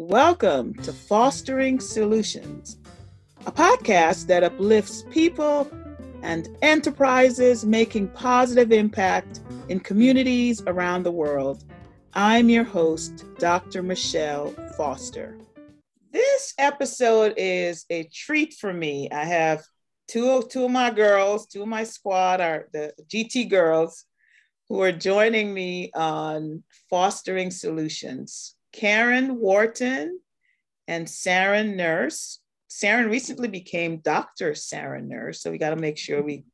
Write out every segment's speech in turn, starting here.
Welcome to Fostering Solutions, a podcast that uplifts people and enterprises making positive impact in communities around the world. I'm your host, Dr. Michelle Foster. This episode is a treat for me. I have two of, two of my girls, two of my squad are the GT girls who are joining me on Fostering Solutions. Karen Wharton and Saren Nurse. Saren recently became Dr. Saren Nurse, so we got to make sure we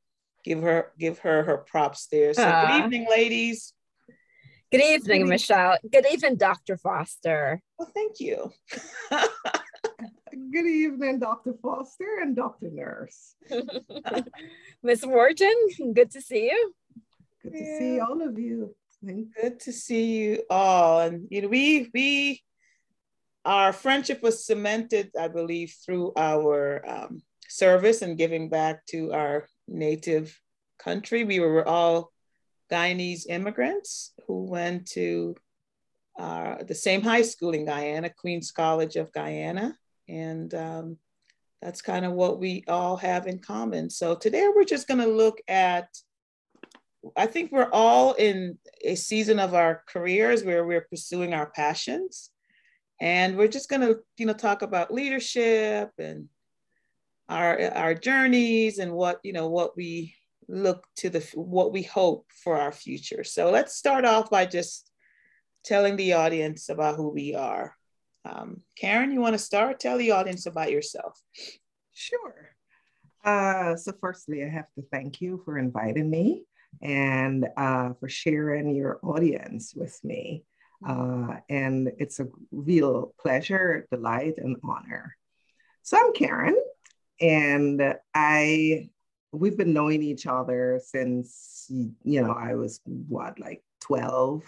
give her give her her props there. So uh, good evening, ladies. Good evening, good Michelle. Good evening, Dr. Foster. Well, thank you. good evening, Dr. Foster and Dr. Nurse. Miss Wharton, good to see you. Good to yeah. see all of you. Good to see you all. And you know, we we our friendship was cemented, I believe, through our um, service and giving back to our native country. We were all Guyanese immigrants who went to uh, the same high school in Guyana, Queens College of Guyana, and um, that's kind of what we all have in common. So today we're just going to look at I think we're all in a season of our careers where we're pursuing our passions. And we're just going to, you know, talk about leadership and our our journeys and what, you know, what we look to the what we hope for our future. So let's start off by just telling the audience about who we are. Um, Karen, you want to start? Tell the audience about yourself. Sure. Uh, so, firstly, I have to thank you for inviting me and uh, for sharing your audience with me. Uh, and it's a real pleasure, delight, and honor. So I'm Karen, and I we've been knowing each other since you know I was what like 12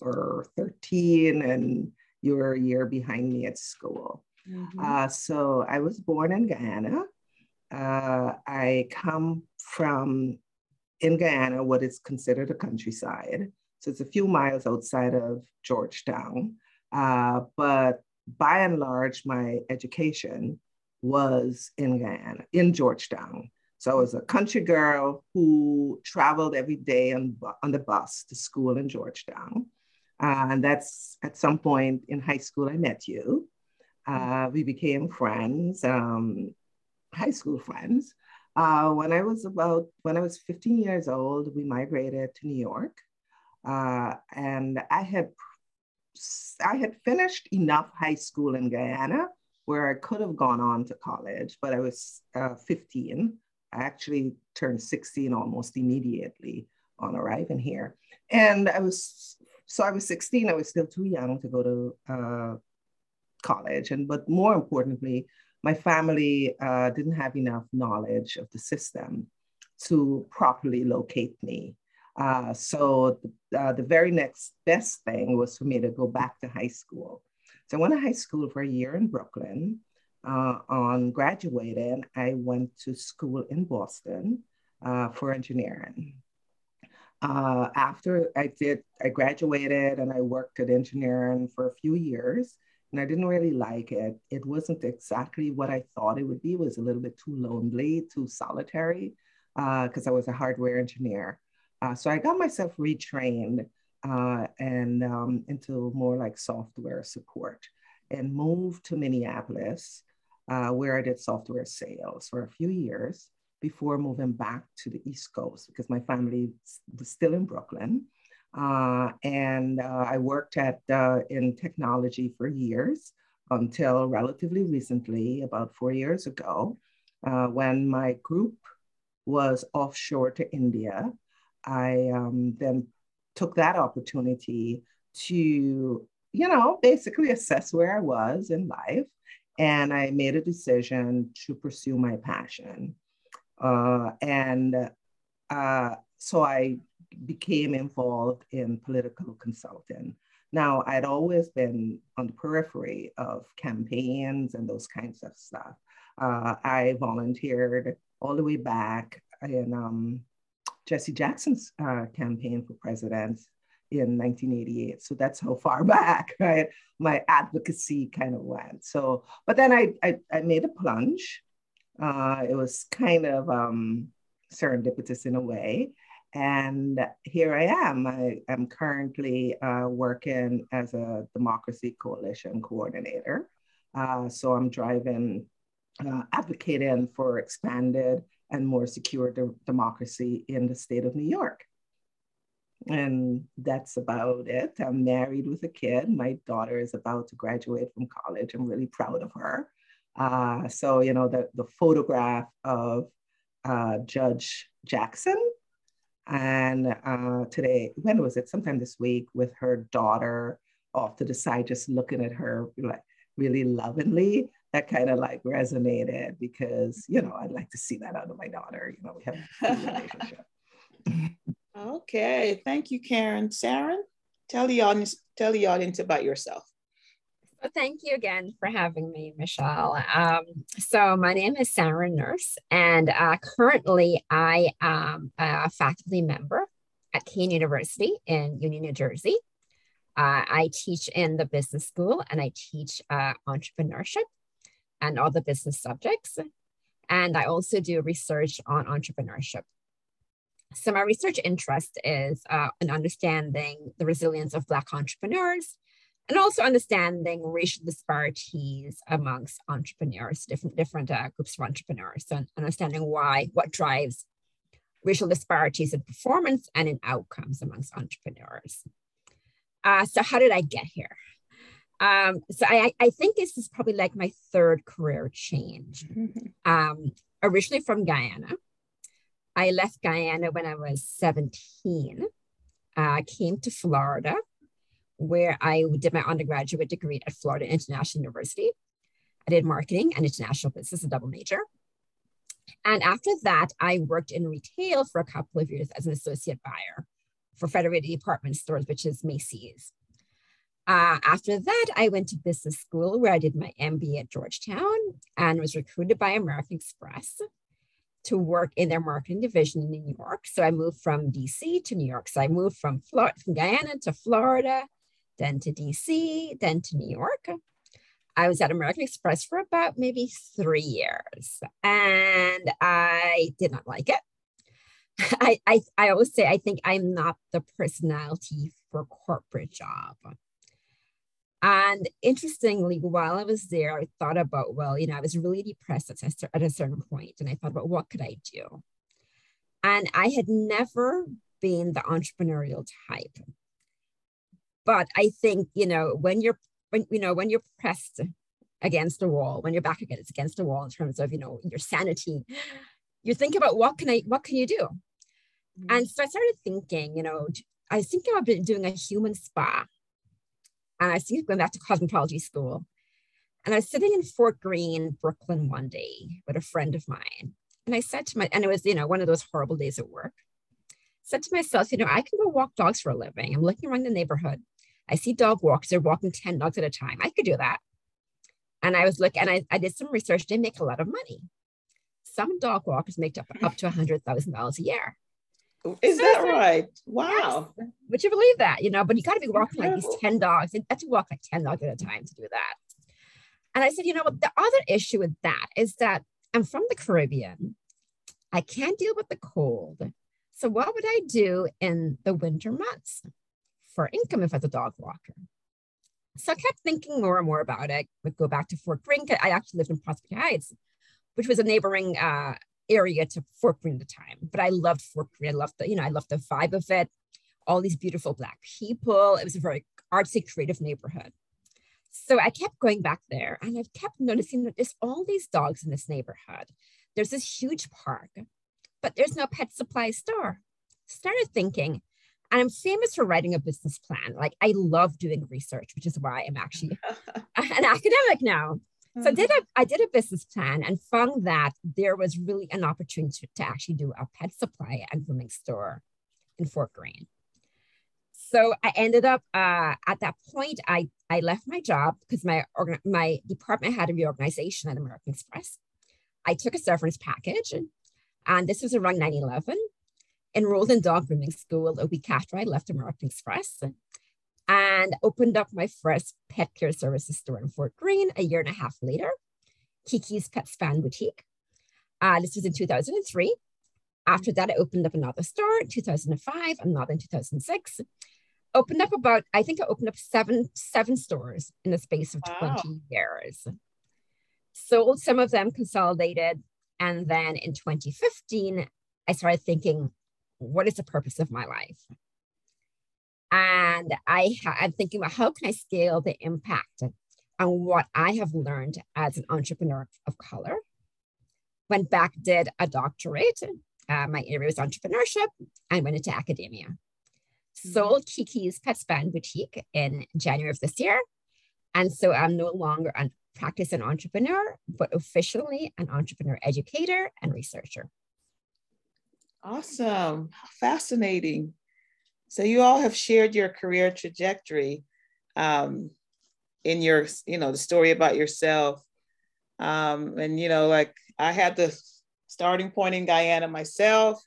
or 13, and you were a year behind me at school. Mm-hmm. Uh, so I was born in Guyana. Uh, I come from in Guyana, what is considered a countryside. So it's a few miles outside of Georgetown. Uh, but by and large, my education was in Guyana, in Georgetown. So I was a country girl who traveled every day on, on the bus to school in Georgetown. Uh, and that's at some point in high school, I met you. Uh, we became friends, um, high school friends. Uh, when I was about, when I was 15 years old, we migrated to New York. Uh, and I had, I had finished enough high school in Guyana where I could have gone on to college, but I was uh, 15. I actually turned 16 almost immediately on arriving here. And I was, so I was 16, I was still too young to go to uh, college. And, but more importantly, my family uh, didn't have enough knowledge of the system to properly locate me. Uh, so the, uh, the very next best thing was for me to go back to high school. So I went to high school for a year in Brooklyn. Uh, on graduating, I went to school in Boston uh, for engineering. Uh, after I did, I graduated and I worked at engineering for a few years and I didn't really like it. It wasn't exactly what I thought it would be. It was a little bit too lonely, too solitary, because uh, I was a hardware engineer. Uh, so I got myself retrained uh, and um, into more like software support and moved to Minneapolis, uh, where I did software sales for a few years before moving back to the East Coast because my family was still in Brooklyn. Uh, and uh, I worked at uh, in technology for years until relatively recently, about four years ago, uh, when my group was offshore to India. I um, then took that opportunity to, you know, basically assess where I was in life. And I made a decision to pursue my passion. Uh, and so I became involved in political consulting. Now, I'd always been on the periphery of campaigns and those kinds of stuff. Uh, I volunteered all the way back in um, Jesse Jackson's uh, campaign for president in 1988. So that's how far back, right? My advocacy kind of went. So, but then I, I, I made a plunge. Uh, it was kind of um, serendipitous in a way. And here I am. I am currently uh, working as a Democracy Coalition coordinator. Uh, so I'm driving, uh, advocating for expanded and more secure de- democracy in the state of New York. And that's about it. I'm married with a kid. My daughter is about to graduate from college. I'm really proud of her. Uh, so, you know, the, the photograph of uh, Judge Jackson and uh, today, when was it? Sometime this week with her daughter off to the side, just looking at her like really lovingly. That kind of like resonated because, you know, I'd like to see that out of my daughter. You know, we have a relationship. okay. Thank you, Karen. Sharon, tell the audience, tell the audience about yourself. Thank you again for having me, Michelle. Um, so my name is Sarah Nurse, and uh, currently I am a faculty member at Kean University in Union, New Jersey. Uh, I teach in the business school and I teach uh, entrepreneurship and all the business subjects. And I also do research on entrepreneurship. So my research interest is uh, in understanding the resilience of Black entrepreneurs and also understanding racial disparities amongst entrepreneurs, different different uh, groups of entrepreneurs, and understanding why, what drives racial disparities in performance and in outcomes amongst entrepreneurs. Uh, so how did I get here? Um, so I, I think this is probably like my third career change. Um, originally from Guyana. I left Guyana when I was 17, uh, came to Florida where I did my undergraduate degree at Florida International University. I did marketing and international business, a double major. And after that, I worked in retail for a couple of years as an associate buyer for Federated Department Stores, which is Macy's. Uh, after that, I went to business school where I did my MBA at Georgetown and was recruited by American Express to work in their marketing division in New York. So I moved from DC to New York. So I moved from, Florida, from Guyana to Florida, then to DC, then to New York. I was at American Express for about maybe three years and I did not like it. I, I, I always say I think I'm not the personality for corporate job. And interestingly, while I was there, I thought about, well, you know, I was really depressed at at a certain point, and I thought about what could I do? And I had never been the entrepreneurial type but I think you know when you're when you know when you're pressed against a wall, when you're back against against a wall in terms of you know your sanity, you're thinking about what can I what can you do? Mm-hmm. And so I started thinking, you know, I think I've been doing a human spa, and I was going back to cosmetology school, and I was sitting in Fort Greene, Brooklyn, one day with a friend of mine, and I said to my, and it was you know one of those horrible days at work. Said to myself, you know, I can go walk dogs for a living. I'm looking around the neighborhood. I see dog walkers, they're walking 10 dogs at a time. I could do that. And I was looking, and I, I did some research, they make a lot of money. Some dog walkers make up, up to $100,000 a year. Is so that right? Wow. Yes. Would you believe that? You know, but you got to be walking like these 10 dogs. You have to walk like 10 dogs at a time to do that. And I said, you know what? The other issue with that is that I'm from the Caribbean. I can't deal with the cold. So, what would I do in the winter months? For income if as a dog walker. So I kept thinking more and more about it. Would go back to Fort Greene. I actually lived in Prospect Heights, which was a neighboring uh, area to Fort Greene at the time. But I loved Fort Greene. I loved the, you know, I loved the vibe of it. All these beautiful black people. It was a very artsy, creative neighborhood. So I kept going back there, and I kept noticing that there's all these dogs in this neighborhood. There's this huge park, but there's no pet supply store. Started thinking, and I'm famous for writing a business plan. Like I love doing research, which is why I'm actually an academic now. So I did mm-hmm. a I did a business plan and found that there was really an opportunity to, to actually do a pet supply and grooming store in Fort Greene. So I ended up uh, at that point. I I left my job because my my department had a reorganization at American Express. I took a severance package, and, and this was around 9/11 enrolled in dog grooming school a week after I left American Express and opened up my first pet care services store in Fort Greene a year and a half later, Kiki's Pet Span Boutique. Uh, this was in 2003. After that, I opened up another store in 2005, another in 2006. Opened up about, I think I opened up seven, seven stores in the space of wow. 20 years. Sold some of them, consolidated. And then in 2015, I started thinking, what is the purpose of my life? And I I'm thinking about how can I scale the impact on what I have learned as an entrepreneur of color. Went back, did a doctorate. Uh, my area was entrepreneurship. I went into academia. Mm-hmm. Sold Kiki's Pet Span Boutique in January of this year. And so I'm no longer a practicing entrepreneur, but officially an entrepreneur educator and researcher. Awesome. Fascinating. So you all have shared your career trajectory um, in your, you know, the story about yourself. Um, and, you know, like I had the starting point in Guyana myself.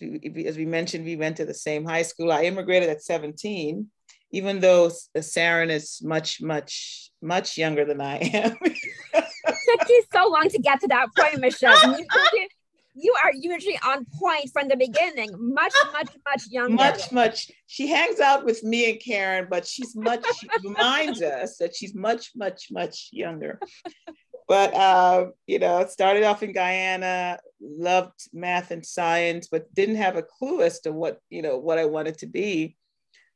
As we mentioned, we went to the same high school. I immigrated at 17, even though Saren is much, much, much younger than I am. it took you so long to get to that point, Michelle you are usually on point from the beginning, much, much, much younger. Much, much. She hangs out with me and Karen, but she's much, she reminds us that she's much, much, much younger. But, uh, you know, started off in Guyana, loved math and science, but didn't have a clue as to what, you know, what I wanted to be.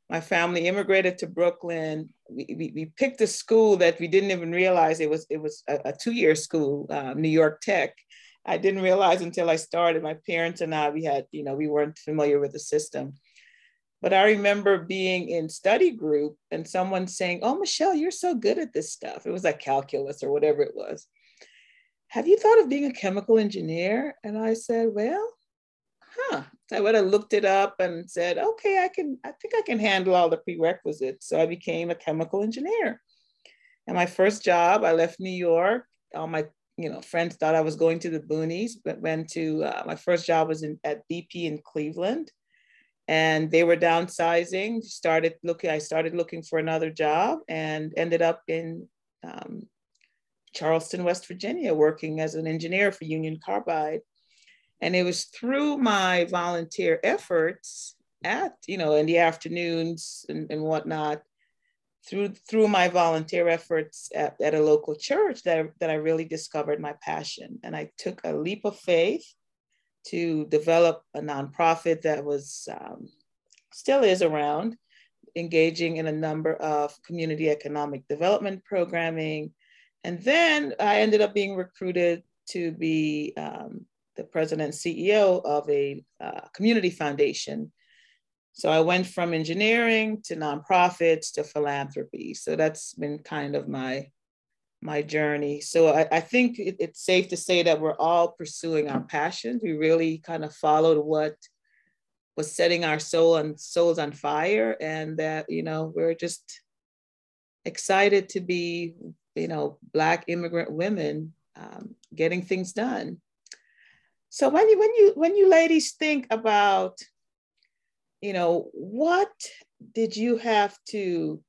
My family immigrated to Brooklyn. We, we, we picked a school that we didn't even realize it was, it was a, a two-year school, uh, New York Tech I didn't realize until I started. My parents and I, we had, you know, we weren't familiar with the system. But I remember being in study group and someone saying, Oh, Michelle, you're so good at this stuff. It was like calculus or whatever it was. Have you thought of being a chemical engineer? And I said, Well, huh. I would have looked it up and said, Okay, I can, I think I can handle all the prerequisites. So I became a chemical engineer. And my first job, I left New York. All my you know, friends thought I was going to the boonies, but went to uh, my first job was in, at BP in Cleveland, and they were downsizing. Started looking, I started looking for another job, and ended up in um, Charleston, West Virginia, working as an engineer for Union Carbide. And it was through my volunteer efforts at, you know, in the afternoons and, and whatnot, through through my volunteer efforts at, at a local church that, that I really discovered my passion. And I took a leap of faith to develop a nonprofit that was um, still is around, engaging in a number of community economic development programming. And then I ended up being recruited to be um, the president CEO of a uh, community foundation so I went from engineering to nonprofits to philanthropy. So that's been kind of my my journey. So I, I think it, it's safe to say that we're all pursuing our passions. We really kind of followed what was setting our soul and souls on fire, and that you know we're just excited to be you know black immigrant women um, getting things done. So when you when you when you ladies think about you know, what did you have to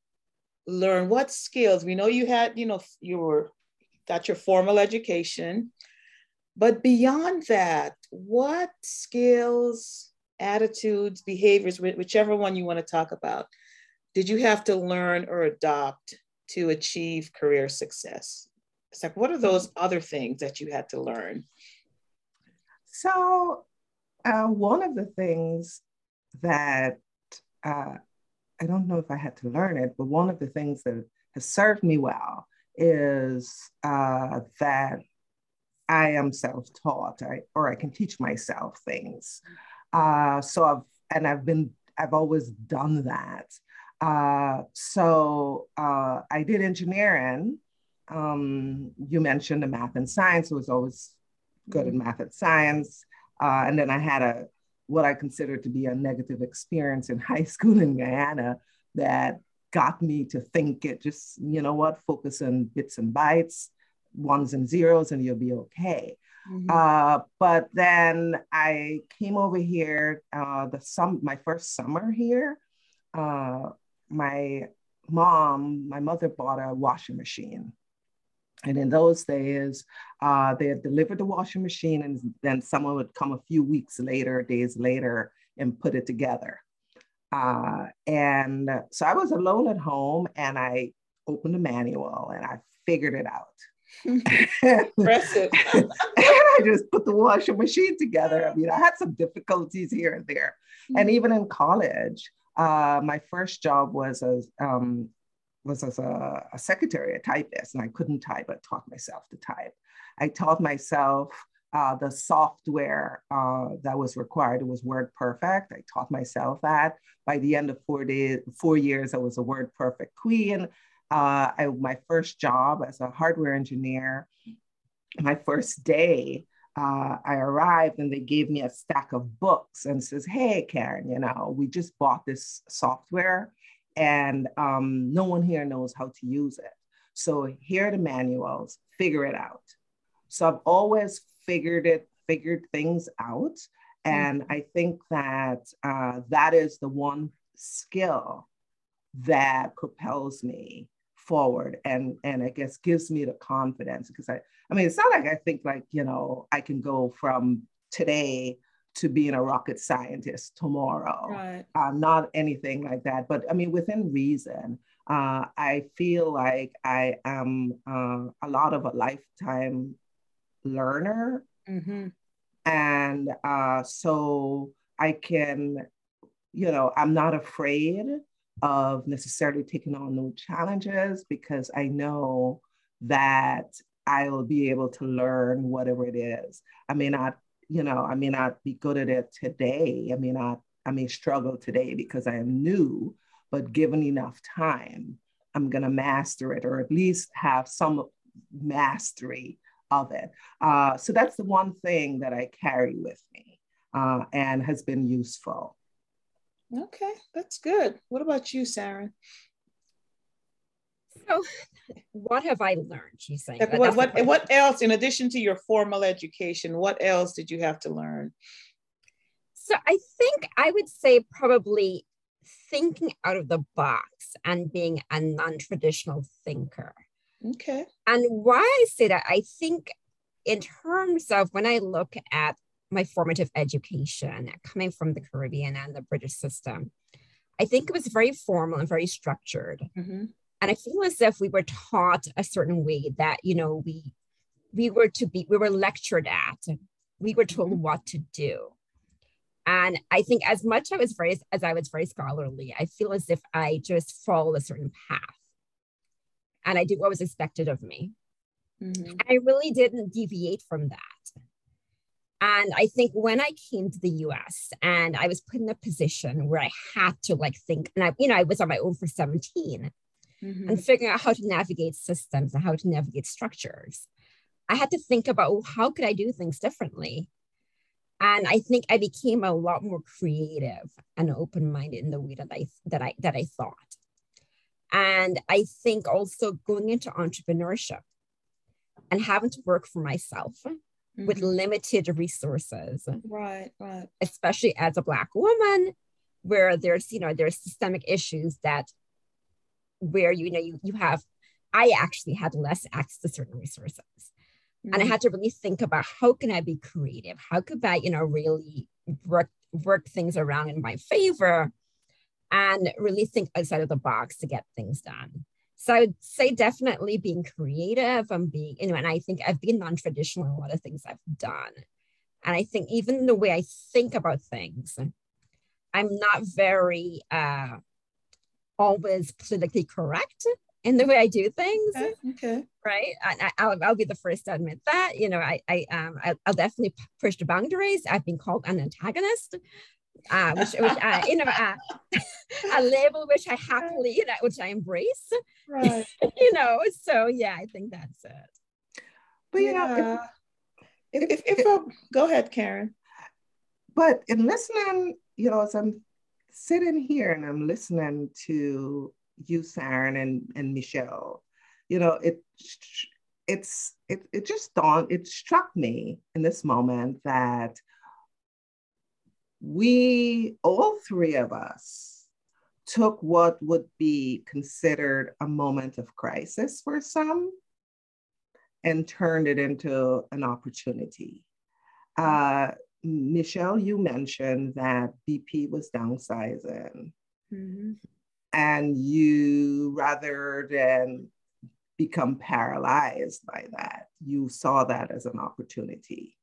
learn? What skills? We know you had, you know, you were got your formal education, but beyond that, what skills, attitudes, behaviors, whichever one you want to talk about, did you have to learn or adopt to achieve career success? It's like, what are those other things that you had to learn? So, uh, one of the things that uh, I don't know if I had to learn it, but one of the things that has served me well is uh, that I am self-taught, or I can teach myself things. Uh, so I've and I've been I've always done that. Uh, so uh, I did engineering. Um, you mentioned the math and science. I was always good in math and science, uh, and then I had a what I consider to be a negative experience in high school in Guyana that got me to think it just, you know what, focus on bits and bytes, ones and zeros and you'll be okay. Mm-hmm. Uh, but then I came over here uh, the some my first summer here. Uh, my mom, my mother bought a washing machine. And in those days, uh, they had delivered the washing machine, and then someone would come a few weeks later, days later, and put it together. Uh, and so I was alone at home, and I opened the manual and I figured it out. Impressive. and I just put the washing machine together. I mean, I had some difficulties here and there. Mm-hmm. And even in college, uh, my first job was as um, was as a, a, secretary, a typist, and I couldn't type. but taught myself to type. I taught myself uh, the software uh, that was required. It was Word Perfect. I taught myself that. By the end of four days, four years, I was a Word Perfect queen. Uh, I, my first job as a hardware engineer, my first day, uh, I arrived and they gave me a stack of books and says, "Hey, Karen, you know, we just bought this software, and um, no one here knows how to use it. So here are the manuals. Figure it out." So I've always figured it, figured things out, and mm-hmm. I think that uh, that is the one skill that propels me forward and and I guess gives me the confidence because I I mean it's not like I think like you know I can go from today to being a rocket scientist tomorrow right. uh, not anything like that but I mean within reason uh, I feel like I am uh, a lot of a lifetime learner mm-hmm. and uh, so I can you know I'm not afraid of necessarily taking on new challenges because I know that I will be able to learn whatever it is. I may not, you know, I may not be good at it today. I may not, I may struggle today because I am new, but given enough time, I'm going to master it or at least have some mastery of it. Uh, so that's the one thing that I carry with me uh, and has been useful. Okay, that's good. What about you, Sarah? So, what have I learned? She's saying. Like what, what, what else, in addition to your formal education, what else did you have to learn? So, I think I would say probably thinking out of the box and being a non traditional thinker. Okay. And why I say that, I think in terms of when I look at my formative education coming from the Caribbean and the British system, I think it was very formal and very structured. Mm-hmm. And I feel as if we were taught a certain way that, you know, we we were to be, we were lectured at, we were told mm-hmm. what to do. And I think as much I was very as I was very scholarly, I feel as if I just followed a certain path. And I did what was expected of me. Mm-hmm. I really didn't deviate from that. And I think when I came to the US and I was put in a position where I had to like think, and I, you know, I was on my own for 17 mm-hmm. and figuring out how to navigate systems and how to navigate structures. I had to think about well, how could I do things differently? And I think I became a lot more creative and open-minded in the way that I that I that I thought. And I think also going into entrepreneurship and having to work for myself mm-hmm. with limited resources. Right, right. Especially as a Black woman, where there's, you know, there's systemic issues that where, you know, you, you have, I actually had less access to certain resources. Mm-hmm. And I mm-hmm. had to really think about how can I be creative? How could I, you know, really work work things around in my favor and really think outside of the box to get things done. So I would say definitely being creative and being, you know, and I think I've been non-traditional in a lot of things I've done. And I think even the way I think about things, I'm not very uh, always politically correct in the way I do things. Okay. okay. Right. And I, will I'll be the first to admit that. You know, I, I um I, will definitely push the boundaries. I've been called an antagonist uh, which, which uh, you know, uh, a label which I happily, you know, which I embrace. Right. you know, so yeah, I think that's it. But you know, if, if, if, if uh, go ahead, Karen. But in listening, you know, as I'm sitting here and I'm listening to you, Saren and, and Michelle, you know, it it's it, it just dawned it struck me in this moment that we all three of us took what would be considered a moment of crisis for some and turned it into an opportunity. Uh, michelle you mentioned that bp was downsizing mm-hmm. and you rather than become paralyzed by that. You saw that as an opportunity.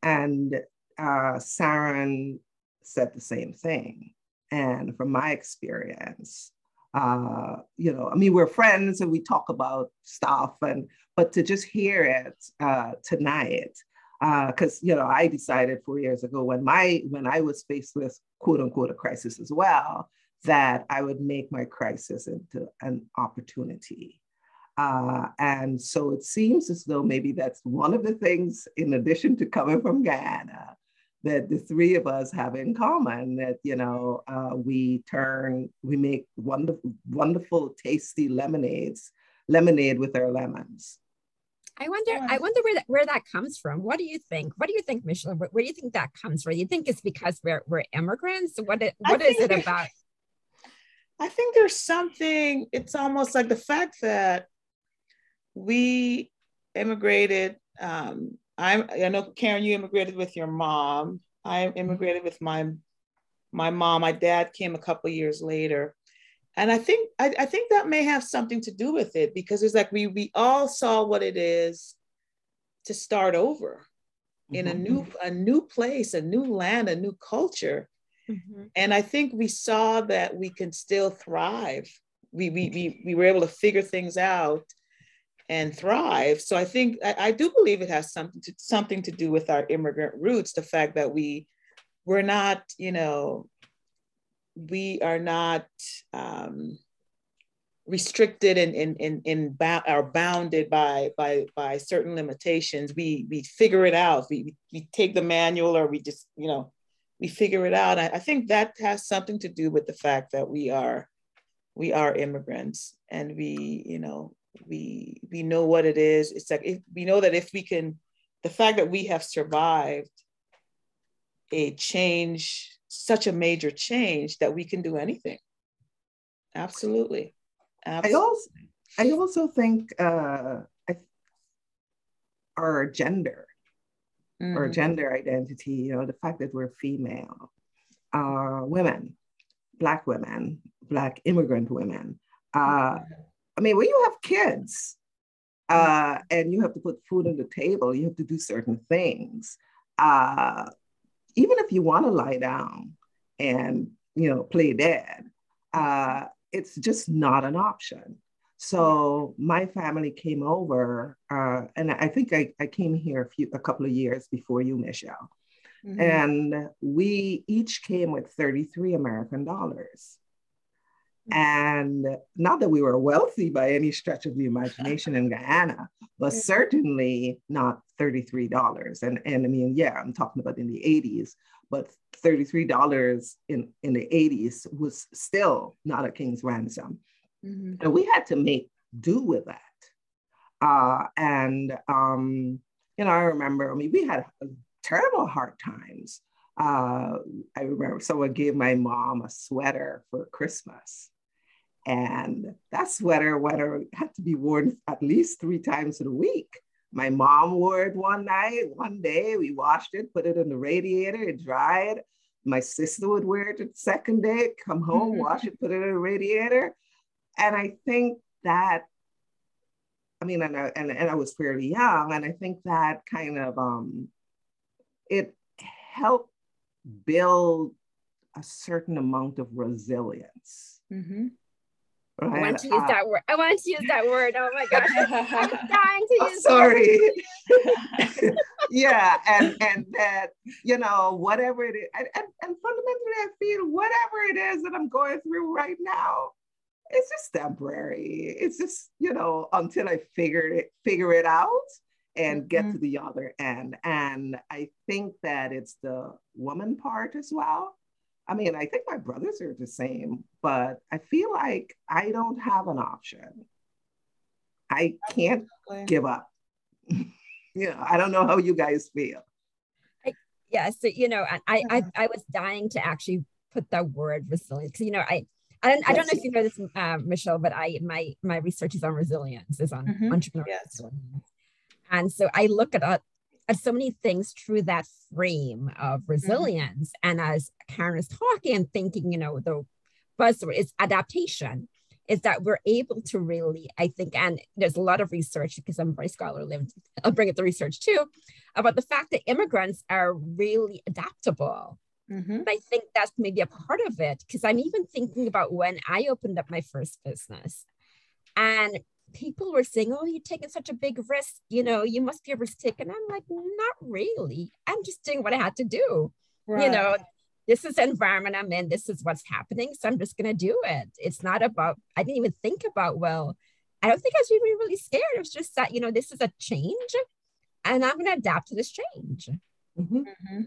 And uh, Saren said the same thing. And from my experience, uh, you know, I mean, we're friends and we talk about stuff, and but to just hear it uh, tonight, because uh, you know, I decided four years ago when my when I was faced with quote unquote a crisis as well, that I would make my crisis into an opportunity. Uh, and so it seems as though maybe that's one of the things, in addition to coming from Guyana, that the three of us have in common that, you know, uh, we turn, we make wonderful, wonderful, tasty lemonades, lemonade with our lemons. I wonder. I wonder where that where that comes from. What do you think? What do you think, Michelle? Where, where do you think that comes from? You think it's because we're we're immigrants? What it, what is it about? I think there's something. It's almost like the fact that we immigrated. Um, I'm, I know Karen, you immigrated with your mom. I immigrated with my my mom. My dad came a couple years later, and I think I, I think that may have something to do with it because it's like we we all saw what it is to start over in mm-hmm. a new a new place, a new land, a new culture. Mm-hmm. And I think we saw that we can still thrive. We, we, we, we were able to figure things out and thrive. So I think I, I, do believe it has something to something to do with our immigrant roots. The fact that we we're not, you know, we are not um, restricted and in in in ba- are bounded by by by certain limitations. We we figure it out. We we take the manual or we just you know we figure it out. I, I think that has something to do with the fact that we are we are immigrants and we you know we we know what it is it's like if, we know that if we can the fact that we have survived a change such a major change that we can do anything absolutely, absolutely. i also i also think uh I, our gender mm-hmm. or gender identity you know the fact that we're female uh women black women black immigrant women uh I mean, when you have kids uh, and you have to put food on the table, you have to do certain things. Uh, even if you want to lie down and you know play dead, uh, it's just not an option. So my family came over, uh, and I think I, I came here a few a couple of years before you, Michelle. Mm-hmm. And we each came with 33 American dollars. And not that we were wealthy by any stretch of the imagination in Guyana, but certainly not $33. And, and I mean, yeah, I'm talking about in the 80s, but $33 in, in the 80s was still not a king's ransom. Mm-hmm. And we had to make do with that. Uh, and, um, you know, I remember, I mean, we had terrible hard times. Uh, I remember someone gave my mom a sweater for Christmas. And that sweater, sweater had to be worn at least three times a week. My mom wore it one night, one day, we washed it, put it in the radiator, it dried. My sister would wear it the second day, come home, mm-hmm. wash it, put it in the radiator. And I think that, I mean, and I, and, and I was fairly young, and I think that kind of, um, it helped build a certain amount of resilience. Mm-hmm. Right. I want to use uh, that word. I want to use that word. Oh my gosh. I'm dying to use sorry. yeah. And and that, you know, whatever it is, and, and, and fundamentally I feel whatever it is that I'm going through right now, it's just temporary. It's just, you know, until I figure it, figure it out and get mm-hmm. to the other end. And I think that it's the woman part as well I mean, I think my brothers are the same, but I feel like I don't have an option. I can't give up. you know, I don't know how you guys feel. I, yeah, so you know, I, I I I was dying to actually put that word resilience. You know, I I don't, I don't know if you know this, uh, Michelle, but I my my research is on resilience, is on mm-hmm. entrepreneurship. Yes. And so I look at, uh, at so many things through that frame of mm-hmm. resilience. Mm-hmm. And as Karen is talking and thinking, you know, the buzzword is adaptation, is that we're able to really, I think, and there's a lot of research because I'm a very scholarly, I'll bring up the research too, about the fact that immigrants are really adaptable Mm-hmm. I think that's maybe a part of it because I'm even thinking about when I opened up my first business and people were saying, Oh, you're taking such a big risk. You know, you must be a risk taker. And I'm like, Not really. I'm just doing what I had to do. Right. You know, this is the environment I'm in. This is what's happening. So I'm just going to do it. It's not about, I didn't even think about, well, I don't think I was even really scared. It was just that, you know, this is a change and I'm going to adapt to this change. Mm-hmm. Mm-hmm.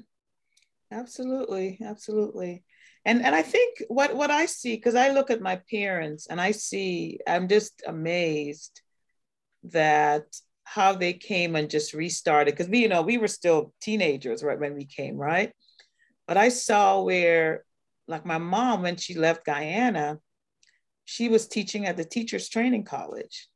Absolutely, absolutely. And and I think what what I see because I look at my parents and I see I'm just amazed that how they came and just restarted. Because we you know we were still teenagers right when we came right? But I saw where like my mom when she left Guyana she was teaching at the teachers training college.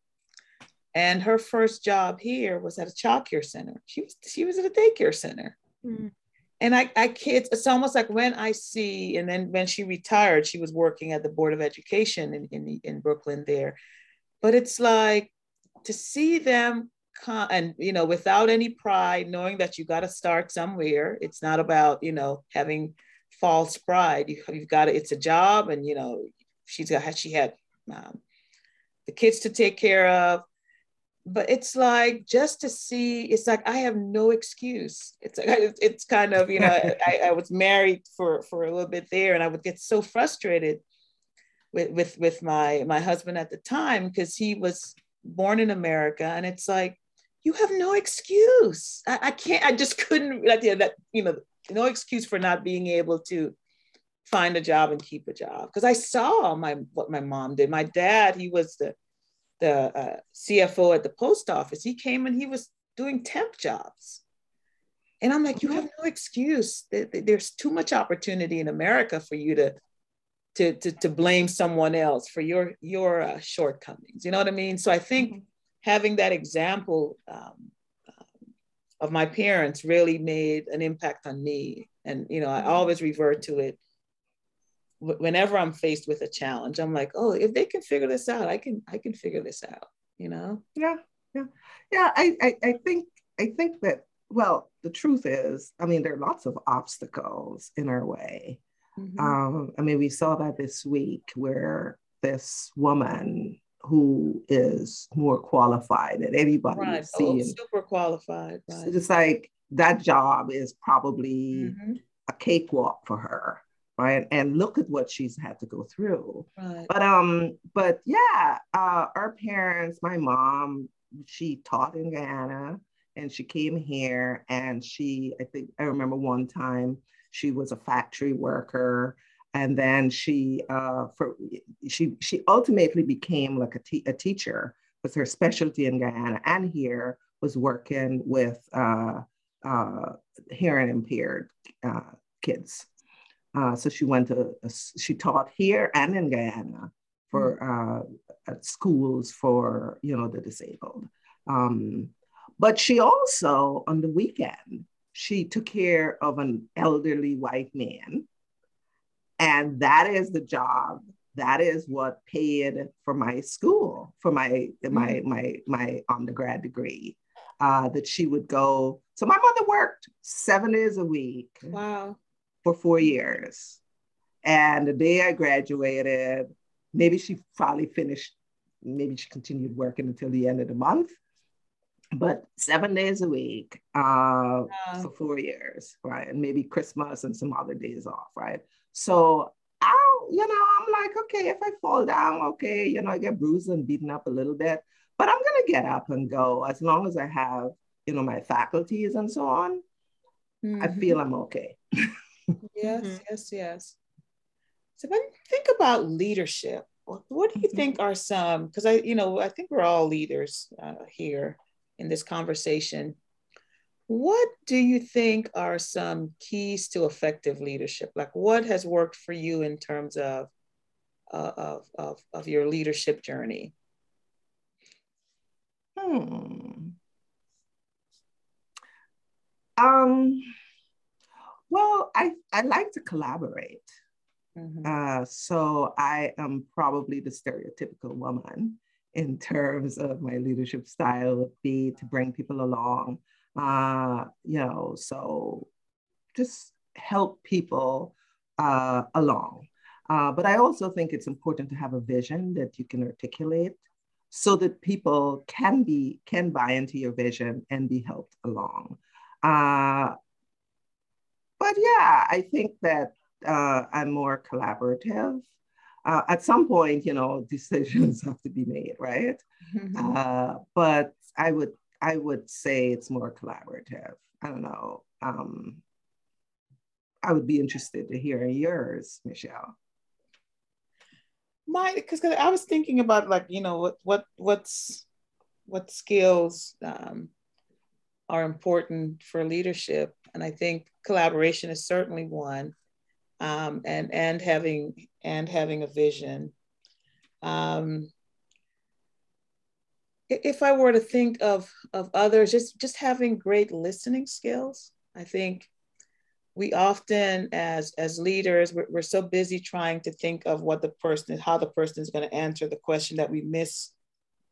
And her first job here was at a child care center. She was she was at a daycare center. Mm and I, I kids, it's almost like when I see, and then when she retired, she was working at the Board of Education in, in, in Brooklyn there. But it's like to see them come and, you know, without any pride, knowing that you got to start somewhere. It's not about, you know, having false pride. You, have got to, it's a job and, you know, she's got, she had um, the kids to take care of but it's like just to see it's like i have no excuse. It's like it's kind of you know I, I was married for for a little bit there and i would get so frustrated with with with my my husband at the time because he was born in america and it's like you have no excuse. I, I can't i just couldn't that you know no excuse for not being able to find a job and keep a job. Because i saw my what my mom did. My dad he was the the uh, CFO at the post office. He came and he was doing temp jobs. And I'm like, you have no excuse. There's too much opportunity in America for you to, to, to, to blame someone else for your, your uh, shortcomings. You know what I mean? So I think mm-hmm. having that example um, of my parents really made an impact on me. And, you know, I mm-hmm. always revert to it whenever I'm faced with a challenge, I'm like, oh, if they can figure this out, I can I can figure this out, you know? Yeah, yeah. Yeah, I, I, I think I think that well, the truth is, I mean, there are lots of obstacles in our way. Mm-hmm. Um, I mean, we saw that this week where this woman who is more qualified than anybody right. Oh, super qualified. Right. It's like that job is probably mm-hmm. a cakewalk for her right? And look at what she's had to go through. Right. but um but yeah uh our parents my mom she taught in guyana and she came here and she i think i remember one time she was a factory worker and then she uh for she she ultimately became like a, te- a teacher was her specialty in guyana and here was working with uh uh hearing impaired uh kids uh, so she went to, uh, she taught here and in Guyana for mm. uh, at schools for, you know, the disabled. Um, but she also, on the weekend, she took care of an elderly white man. And that is the job. That is what paid for my school, for my, mm. my, my, my undergrad degree. Uh, that she would go. So my mother worked seven days a week. Wow for four years. And the day I graduated, maybe she probably finished, maybe she continued working until the end of the month, but seven days a week uh, yeah. for four years, right? And maybe Christmas and some other days off, right? So I, you know, I'm like, okay, if I fall down, okay, you know, I get bruised and beaten up a little bit, but I'm gonna get up and go as long as I have, you know, my faculties and so on. Mm-hmm. I feel I'm okay. yes, mm-hmm. yes, yes. So when you think about leadership, what do you think mm-hmm. are some? Because I, you know, I think we're all leaders uh, here in this conversation. What do you think are some keys to effective leadership? Like, what has worked for you in terms of uh, of, of of your leadership journey? Hmm. Um. Well, I I like to collaborate. Mm-hmm. Uh, so I am probably the stereotypical woman in terms of my leadership style would be to bring people along. Uh, you know, so just help people uh, along. Uh, but I also think it's important to have a vision that you can articulate so that people can be can buy into your vision and be helped along. But yeah, I think that uh, I'm more collaborative. Uh, at some point, you know, decisions have to be made, right? Mm-hmm. Uh, but I would I would say it's more collaborative. I don't know. Um, I would be interested to hear yours, Michelle. My, because I was thinking about like you know what what what's what skills um, are important for leadership, and I think collaboration is certainly one um, and and having and having a vision. Um, if I were to think of of others, just just having great listening skills, I think we often as as leaders we're, we're so busy trying to think of what the person is, how the person is going to answer the question that we miss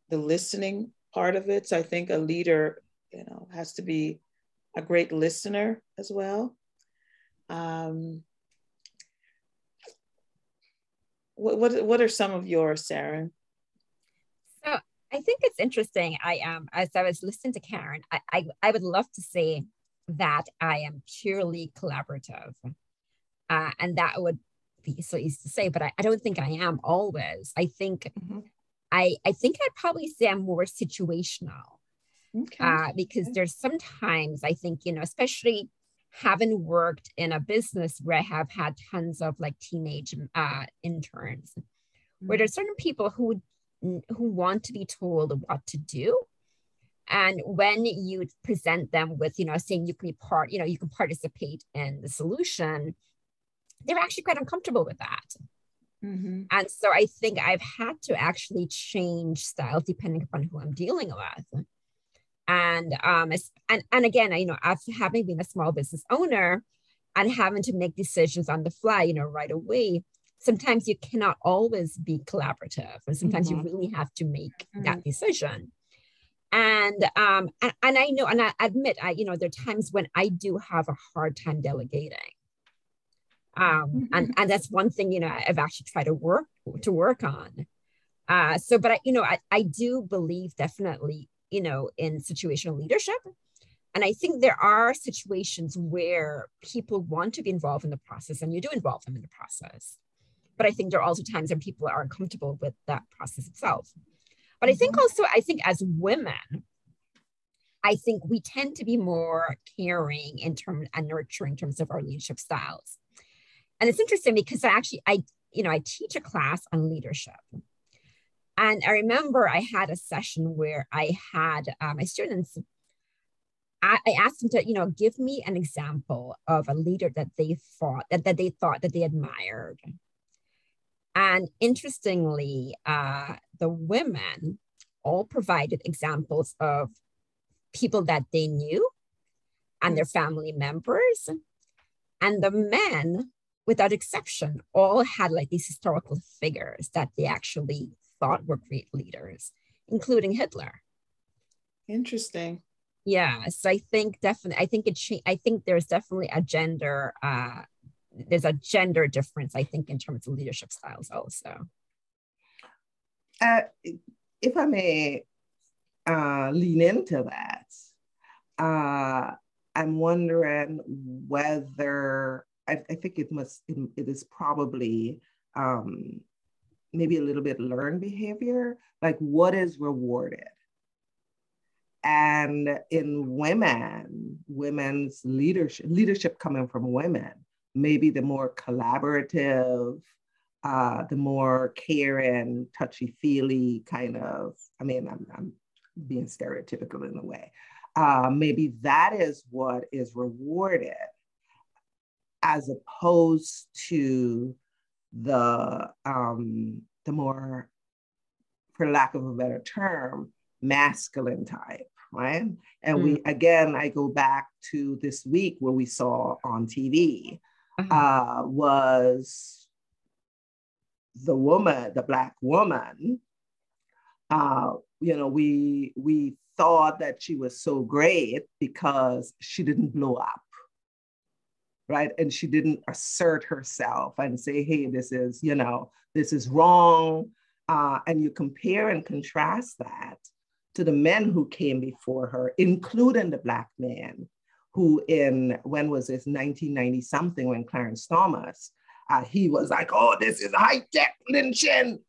the listening part of it so i think a leader you know has to be a great listener as well um, what, what, what are some of yours, Sharon? So I think it's interesting. I am, um, as I was listening to Karen, I, I, I would love to say that I am purely collaborative. Uh, and that would be so easy to say, but I, I don't think I am always. I think mm-hmm. I I think I'd probably say I'm more situational. Okay. Uh, because there's sometimes I think, you know, especially haven't worked in a business where I have had tons of like teenage uh, interns, mm-hmm. where there's certain people who who want to be told what to do. And when you present them with, you know, saying you can be part, you know, you can participate in the solution, they're actually quite uncomfortable with that. Mm-hmm. And so I think I've had to actually change styles depending upon who I'm dealing with and um and and again you know after having been a small business owner and having to make decisions on the fly you know right away sometimes you cannot always be collaborative and sometimes mm-hmm. you really have to make mm-hmm. that decision and um and, and i know and i admit i you know there are times when i do have a hard time delegating um mm-hmm. and and that's one thing you know i've actually tried to work to work on uh so but i you know i, I do believe definitely you know, in situational leadership. And I think there are situations where people want to be involved in the process and you do involve them in the process. But I think there are also times when people are uncomfortable with that process itself. But I think mm-hmm. also, I think as women, I think we tend to be more caring in terms and nurturing in terms of our leadership styles. And it's interesting because I actually, I, you know, I teach a class on leadership. And I remember I had a session where I had uh, my students, I, I, asked them to, you know, give me an example of a leader that they thought that, that they thought that they admired. And interestingly, uh, the women all provided examples of people that they knew and their family members. And the men, without exception, all had like these historical figures that they actually thought were great leaders, including Hitler. Interesting. Yes, I think definitely. I think it. I think there's definitely a gender. Uh, there's a gender difference. I think in terms of leadership styles also. Uh, if I may uh, lean into that, uh, I'm wondering whether I, I think it must. It, it is probably um, maybe a little bit learned behavior, like what is rewarded. And in women, women's leadership, leadership coming from women, maybe the more collaborative, uh, the more caring, touchy feely kind of, I mean, I'm, I'm being stereotypical in a way. Uh, maybe that is what is rewarded as opposed to the um, the more, for lack of a better term, masculine type, right? And mm. we again, I go back to this week where we saw on TV uh-huh. uh, was the woman, the black woman. Uh, you know, we we thought that she was so great because she didn't blow up right? And she didn't assert herself and say hey this is you know this is wrong. Uh, and you compare and contrast that to the men who came before her including the black man who in when was this? 1990 something when clarence thomas uh, he was like oh this is high tech lynching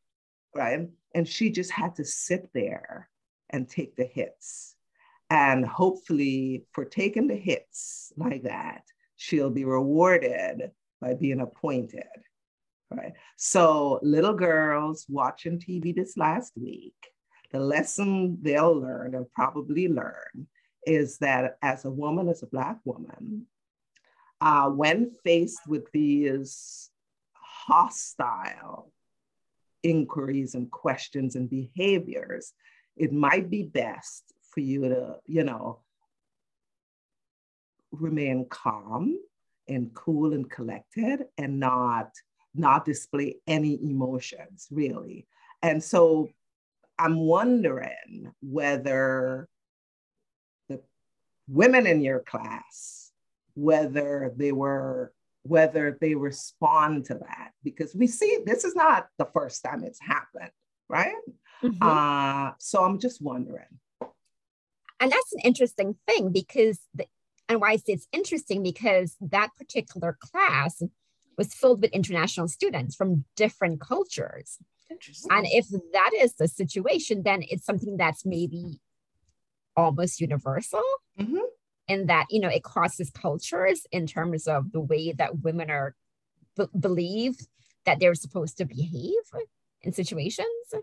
right? And she just had to sit there and take the hits. And hopefully for taking the hits like that she'll be rewarded by being appointed. Right. So little girls watching TV this last week, the lesson they'll learn and probably learn is that as a woman, as a Black woman, uh, when faced with these hostile inquiries and questions and behaviors, it might be best for you to, you know, remain calm and cool and collected and not not display any emotions really. And so i'm wondering whether the women in your class whether they were whether they respond to that because we see this is not the first time it's happened right? Mm-hmm. uh, so i'm just wondering. And that's an interesting thing because the, and why I say it's interesting because that particular class was filled with international students from different cultures. And if that is the situation, then it's something that's maybe almost universal mm-hmm. in that, you know, it crosses cultures in terms of the way that women are b- believe that they're supposed to behave in situations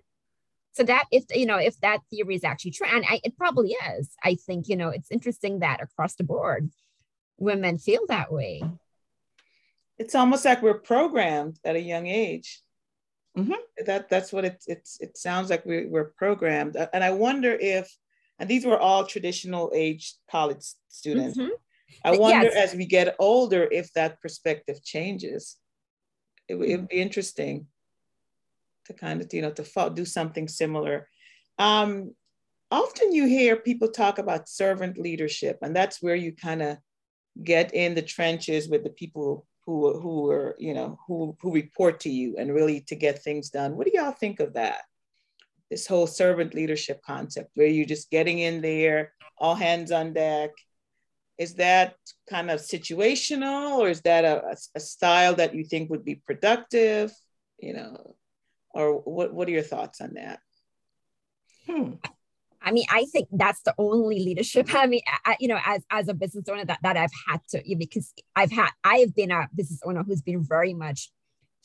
so that if you know if that theory is actually true and I, it probably is. I think you know it's interesting that across the board women feel that way. It's almost like we're programmed at a young age. Mm-hmm. that that's what it, it's it sounds like we, we're programmed. And i wonder if and these were all traditional age college students. Mm-hmm. i wonder yes. as we get older if that perspective changes. It, it would be interesting to kind of, you know, to do something similar. Um, often you hear people talk about servant leadership, and that's where you kind of get in the trenches with the people who who are, you know, who who report to you and really to get things done. What do y'all think of that? This whole servant leadership concept, where you're just getting in there, all hands on deck. Is that kind of situational, or is that a, a style that you think would be productive? You know, or what, what are your thoughts on that? Hmm. I mean, I think that's the only leadership. I mean, I, you know, as as a business owner that, that I've had to because I've had I have been a business owner who's been very much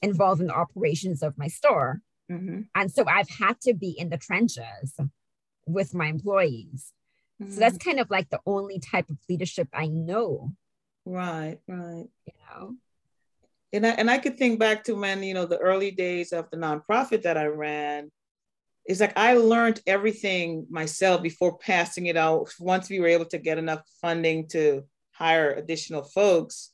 involved in the operations of my store, mm-hmm. and so I've had to be in the trenches with my employees. Mm-hmm. So that's kind of like the only type of leadership I know. Right, right. You know, and I, and I could think back to when, you know, the early days of the nonprofit that I ran. It's like I learned everything myself before passing it out. Once we were able to get enough funding to hire additional folks,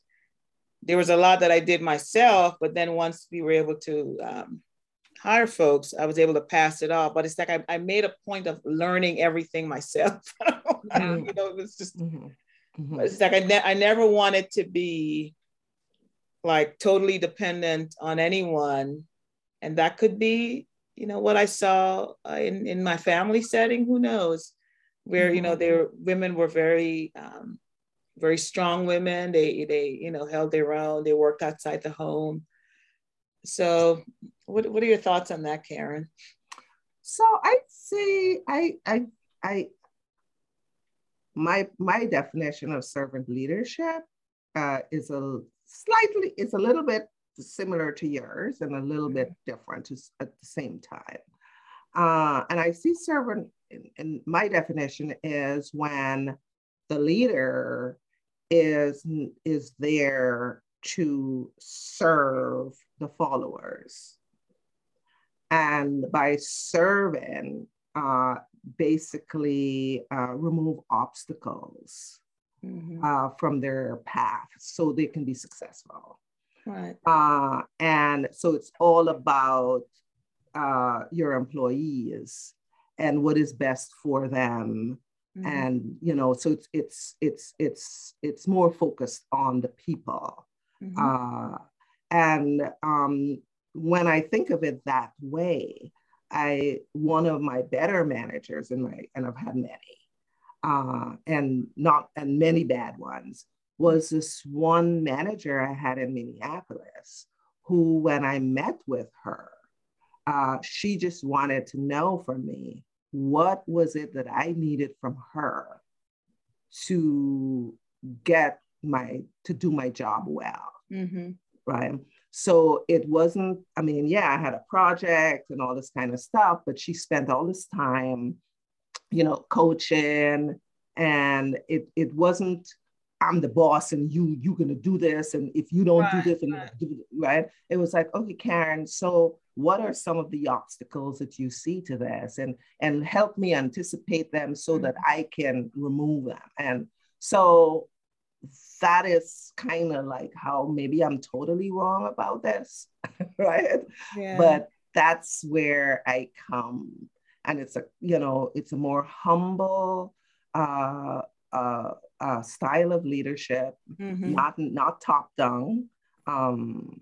there was a lot that I did myself. But then once we were able to um, hire folks, I was able to pass it off. But it's like I, I made a point of learning everything myself. yeah. you know, it was just, mm-hmm. Mm-hmm. it's like I, ne- I never wanted to be like totally dependent on anyone. And that could be you know what i saw uh, in in my family setting who knows? Where mm-hmm. you know mm-hmm. their women were very um, very strong women. They they you know held their own. They worked outside the home. So what, what are your thoughts on that karen? So i'd say i i i my my definition of servant leadership uh, is a slightly, it's a little bit similar to yours and a little bit different at the same time. Uh, and I see servant, in, in my definition, is when the leader is is there to serve the followers. And by serving uh, basically uh, remove obstacles mm-hmm. uh, from their path so they can be successful right uh, and so it's all about uh, your employees and what is best for them mm-hmm. and you know so it's it's it's it's it's more focused on the people mm-hmm. uh, and um, when I think of it that way, I one of my better managers in my and I've had many, uh, and not and many bad ones was this one manager I had in Minneapolis who, when I met with her, uh, she just wanted to know from me what was it that I needed from her to get my to do my job well, mm-hmm. right? So it wasn't, I mean, yeah, I had a project and all this kind of stuff, but she spent all this time, you know, coaching. And it it wasn't, I'm the boss and you you're gonna do this. And if you don't right, do this and right. do right, it was like, okay, Karen, so what are some of the obstacles that you see to this? And and help me anticipate them so mm-hmm. that I can remove them. And so that is kind of like how maybe I'm totally wrong about this, right? Yeah. But that's where I come. And it's a, you know, it's a more humble uh, uh, uh, style of leadership, mm-hmm. not not top down. Um,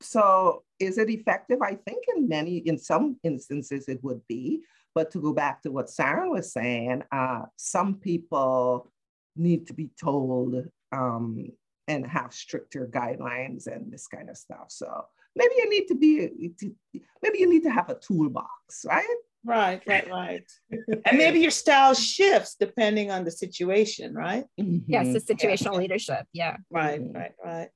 so is it effective? I think in many, in some instances it would be. But to go back to what Sarah was saying, uh, some people need to be told um, and have stricter guidelines and this kind of stuff. So maybe you need to be, maybe you need to have a toolbox, right? Right, right, right. and maybe your style shifts depending on the situation, right? Mm-hmm. Yes, the situational yeah. leadership. Yeah. Right, mm-hmm. right, right.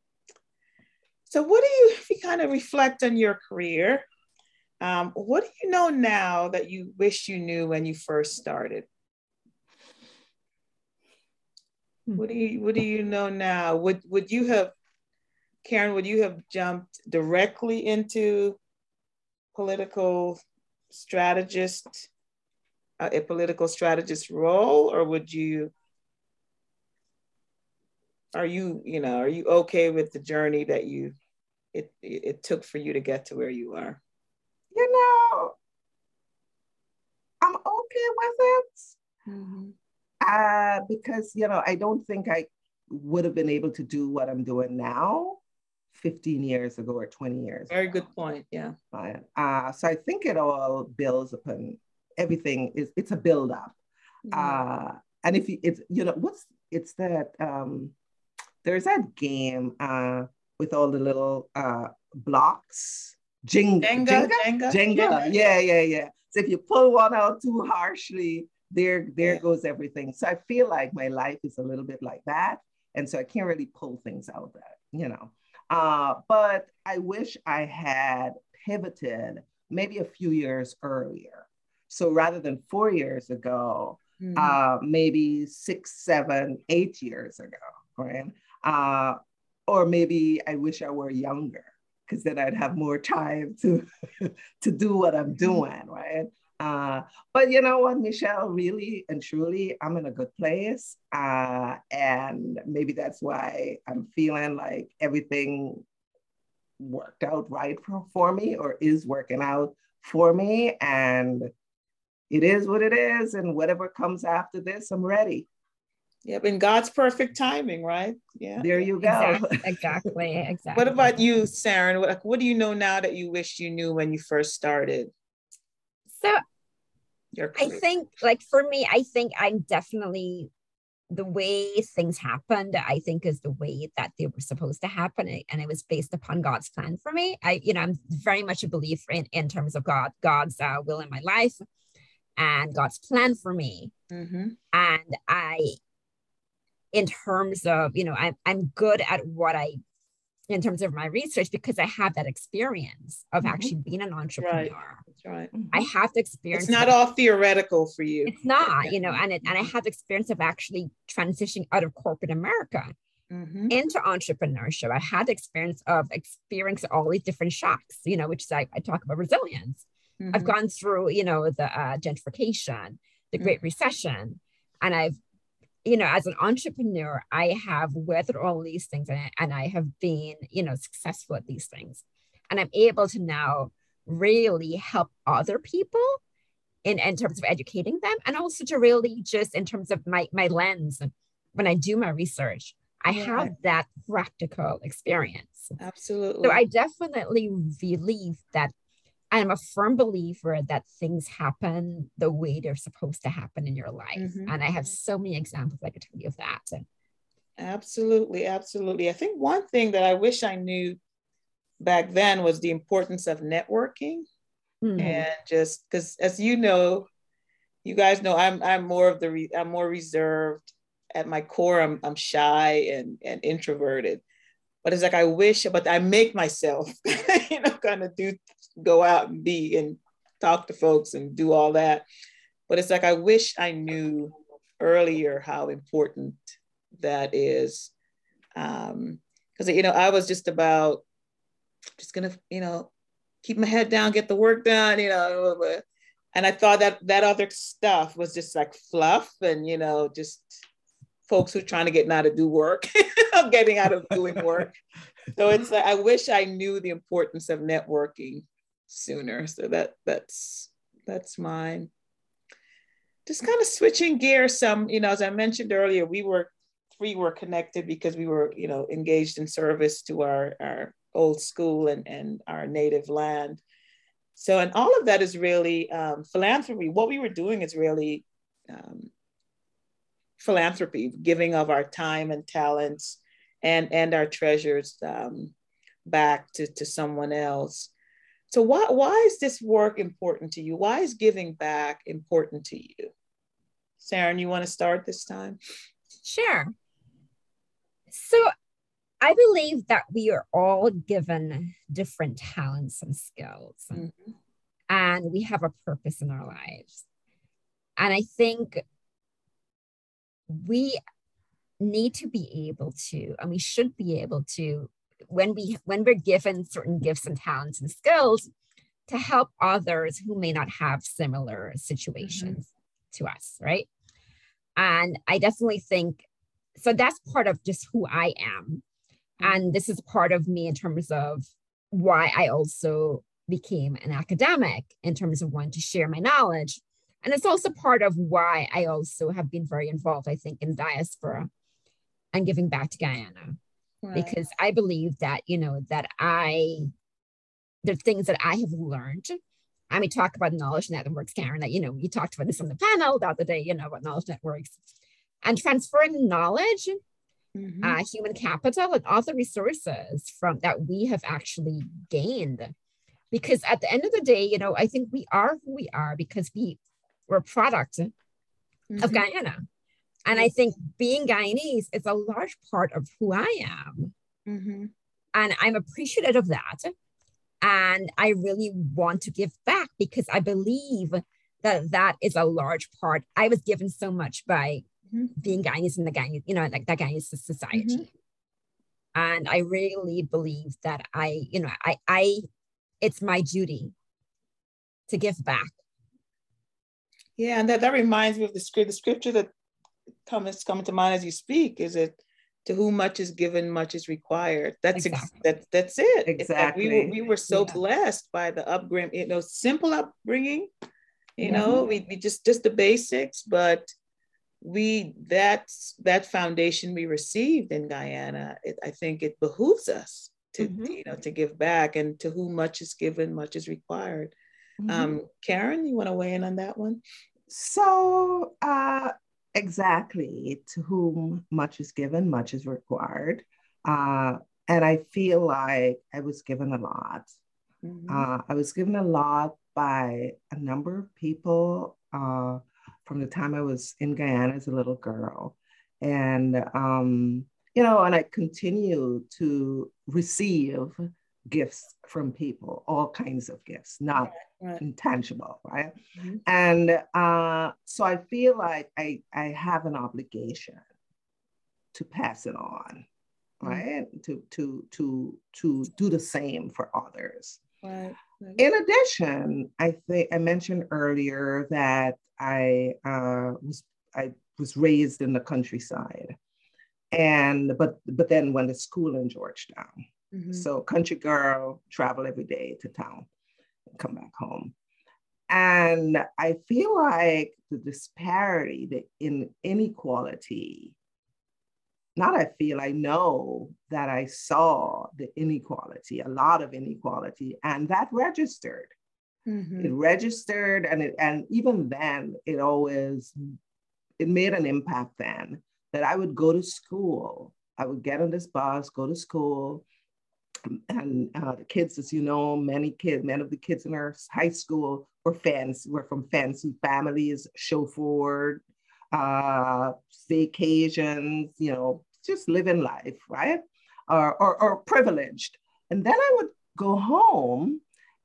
So, what do you, if you kind of reflect on your career, um, what do you know now that you wish you knew when you first started? What do you What do you know now? Would Would you have, Karen? Would you have jumped directly into political strategist, uh, a political strategist role, or would you? Are you you know Are you okay with the journey that you it it took for you to get to where you are? You know, I'm okay with it. Mm-hmm. Uh, because, you know, I don't think I would have been able to do what I'm doing now 15 years ago or 20 years Very ago. good point. Yeah. Right. Uh, so I think it all builds upon everything is it's a build up. Uh, and if you, it's, you know, what's, it's that, um, there's that game uh, with all the little uh, blocks. Jenga, Jenga, Jenga, Jenga. Jenga. Yeah, yeah, yeah. So if you pull one out too harshly, there there yeah. goes everything so i feel like my life is a little bit like that and so i can't really pull things out that you know uh, but i wish i had pivoted maybe a few years earlier so rather than four years ago mm-hmm. uh, maybe six seven eight years ago right uh, or maybe i wish i were younger because then i'd have more time to to do what i'm mm-hmm. doing right uh, but you know what, Michelle, really and truly, I'm in a good place. Uh, and maybe that's why I'm feeling like everything worked out right for, for me or is working out for me. And it is what it is. And whatever comes after this, I'm ready. Yep, in God's perfect timing, right? Yeah. There you go. Exactly. Exactly. exactly. what about you, Saren? What, what do you know now that you wish you knew when you first started? So I think, like for me, I think I'm definitely the way things happened. I think is the way that they were supposed to happen, and it was based upon God's plan for me. I, you know, I'm very much a believer in in terms of God, God's uh, will in my life, and God's plan for me. Mm-hmm. And I, in terms of, you know, I'm I'm good at what I in terms of my research because I have that experience of mm-hmm. actually being an entrepreneur. Right. That's right. Mm-hmm. I have the experience. It's not of, all theoretical for you. It's not, you know, and it, and I have the experience of actually transitioning out of corporate America mm-hmm. into entrepreneurship. I had the experience of experiencing all these different shocks, you know, which is I, I talk about resilience. I've mm-hmm. gone through, you know, the uh, gentrification, the Great mm-hmm. Recession, and I've you know, as an entrepreneur, I have weathered all these things and I, and I have been, you know, successful at these things. And I'm able to now really help other people in, in terms of educating them and also to really just in terms of my, my lens when I do my research, I yeah. have that practical experience. Absolutely. So I definitely believe that I'm a firm believer that things happen the way they're supposed to happen in your life. Mm-hmm. And I have so many examples I could tell you of that. Absolutely, absolutely. I think one thing that I wish I knew back then was the importance of networking. Mm-hmm. And just because as you know, you guys know I'm I'm more of the re, I'm more reserved at my core. I'm I'm shy and and introverted but it's like I wish, but I make myself, you know, kind of do go out and be and talk to folks and do all that. But it's like I wish I knew earlier how important that is. Um, because you know, I was just about just gonna, you know, keep my head down, get the work done, you know. And I thought that that other stuff was just like fluff and you know, just folks who are trying to get out of do work, getting out of doing work. So it's like I wish I knew the importance of networking sooner. So that that's that's mine. Just kind of switching gears some, you know, as I mentioned earlier, we were three were connected because we were, you know, engaged in service to our, our old school and, and our native land. So, and all of that is really um, philanthropy. What we were doing is really um, philanthropy, giving of our time and talents and, and our treasures um, back to, to someone else. So why, why is this work important to you? Why is giving back important to you? Saren, you want to start this time? Sure. So I believe that we are all given different talents and skills, mm-hmm. and we have a purpose in our lives. And I think we need to be able to, and we should be able to when we when we're given certain gifts and talents and skills to help others who may not have similar situations mm-hmm. to us right? And i definitely think so that's part of just who i am. And this is part of me in terms of why i also became an academic in terms of wanting to share my knowledge. And it's also part of why i also have been very involved i think in diaspora and giving back to guyana right. because I believe that, you know, that I, the things that I have learned. I mean, talk about knowledge networks, Karen, that, you know, you talked about this on the panel the other day, you know, about knowledge networks and transferring knowledge, mm-hmm. uh, human capital and all the resources from that we have actually gained. Because at the end of the day, you know, I think we are who we are because we were a product mm-hmm. of Guyana. And I think being Guyanese is a large part of who I am. Mm-hmm. And I'm appreciative of that. And I really want to give back because I believe that that is a large part. I was given so much by mm-hmm. being Guyanese in the Guyanese, you know, like that Guyanese society. Mm-hmm. And I really believe that I, you know, I, I, it's my duty to give back. Yeah, and that, that reminds me of the script, the scripture that comments coming to mind as you speak is it to whom much is given much is required that's exactly. ex- that, that's it exactly we were, we were so yeah. blessed by the upbringing you know simple upbringing you yeah. know we, we just just the basics but we that's that foundation we received in guyana it, i think it behooves us to mm-hmm. you know to give back and to whom much is given much is required mm-hmm. um karen you want to weigh in on that one so uh Exactly. To whom much is given, much is required. Uh, and I feel like I was given a lot. Mm-hmm. Uh, I was given a lot by a number of people uh, from the time I was in Guyana as a little girl. And, um, you know, and I continue to receive gifts from people, all kinds of gifts, not right, right. intangible, right? Mm-hmm. And uh, so I feel like I, I have an obligation to pass it on, mm-hmm. right? Mm-hmm. To, to, to, to do the same for others. Right. In addition, I think I mentioned earlier that I uh, was I was raised in the countryside, and but but then went to school in Georgetown. Mm-hmm. So country girl, travel every day to town, and come back home. And I feel like the disparity, the in inequality, not I feel, I know that I saw the inequality, a lot of inequality, and that registered. Mm-hmm. It registered, and it, and even then, it always it made an impact. Then that I would go to school, I would get on this bus, go to school, and uh, the kids, as you know, many kids, many of the kids in our high school were fans, were from fancy families, chauffeured, uh, vacations, you know, just living life, right? Or, or, or privileged. And then I would go home,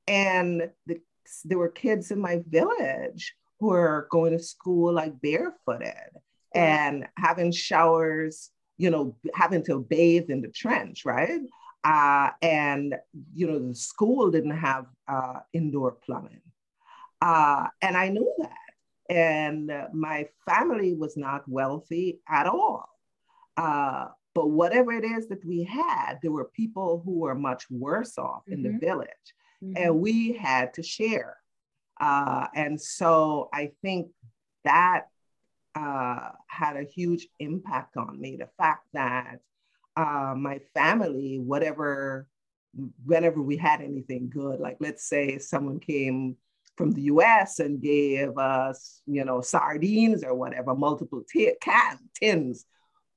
and the, there were kids in my village who were going to school like barefooted and having showers, you know, having to bathe in the trench, right? Uh, and you know the school didn't have uh, indoor plumbing, uh, and I knew that. And my family was not wealthy at all. Uh, but whatever it is that we had, there were people who were much worse off mm-hmm. in the mm-hmm. village, mm-hmm. and we had to share. Uh, and so I think that uh, had a huge impact on me. The fact that uh, my family, whatever, whenever we had anything good, like let's say someone came from the US and gave us, you know, sardines or whatever, multiple t- tins.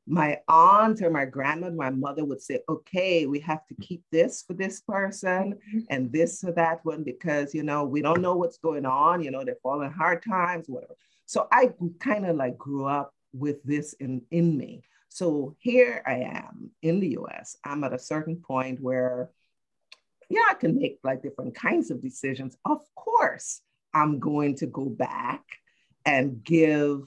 My aunt or my grandmother, my mother would say, okay, we have to keep this for this person mm-hmm. and this for that one because, you know, we don't know what's going on, you know, they're falling hard times, whatever. So I kind of like grew up with this in, in me. So here I am in the US. I'm at a certain point where, yeah, I can make like different kinds of decisions. Of course, I'm going to go back and give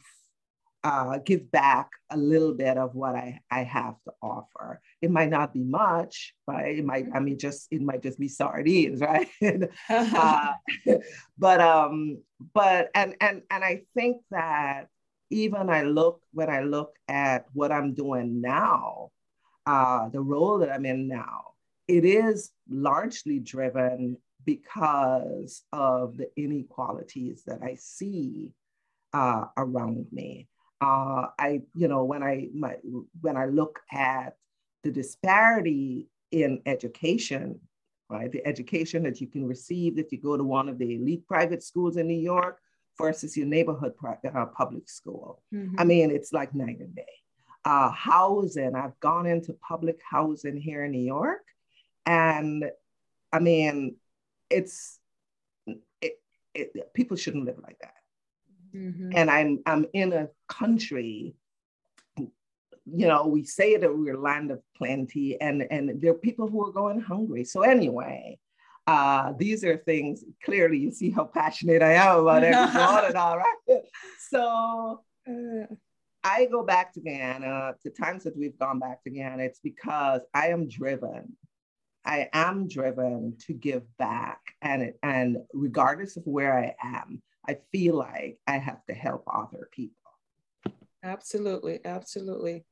uh, give back a little bit of what I, I have to offer. It might not be much, but It might, I mean, just it might just be sardines, right? uh, but um, but and and and I think that even I look when I look at what I'm doing now, uh, the role that I'm in now, it is largely driven because of the inequalities that I see uh, around me. Uh, I, you know, when I my, when I look at the disparity in education, right, the education that you can receive if you go to one of the elite private schools in New York versus your neighborhood uh, public school. Mm-hmm. I mean, it's like night and day. Uh, housing, I've gone into public housing here in New York, and I mean, it's it, it, people shouldn't live like that. Mm-hmm. And I'm I'm in a country you know, we say that we're land of plenty, and and there are people who are going hungry. So anyway, uh, these are things clearly you see how passionate I am about and all right. So uh, I go back to Guyana, the times that we've gone back to Guyana, it's because I am driven. I am driven to give back. And, and regardless of where I am, I feel like I have to help other people. Absolutely, absolutely.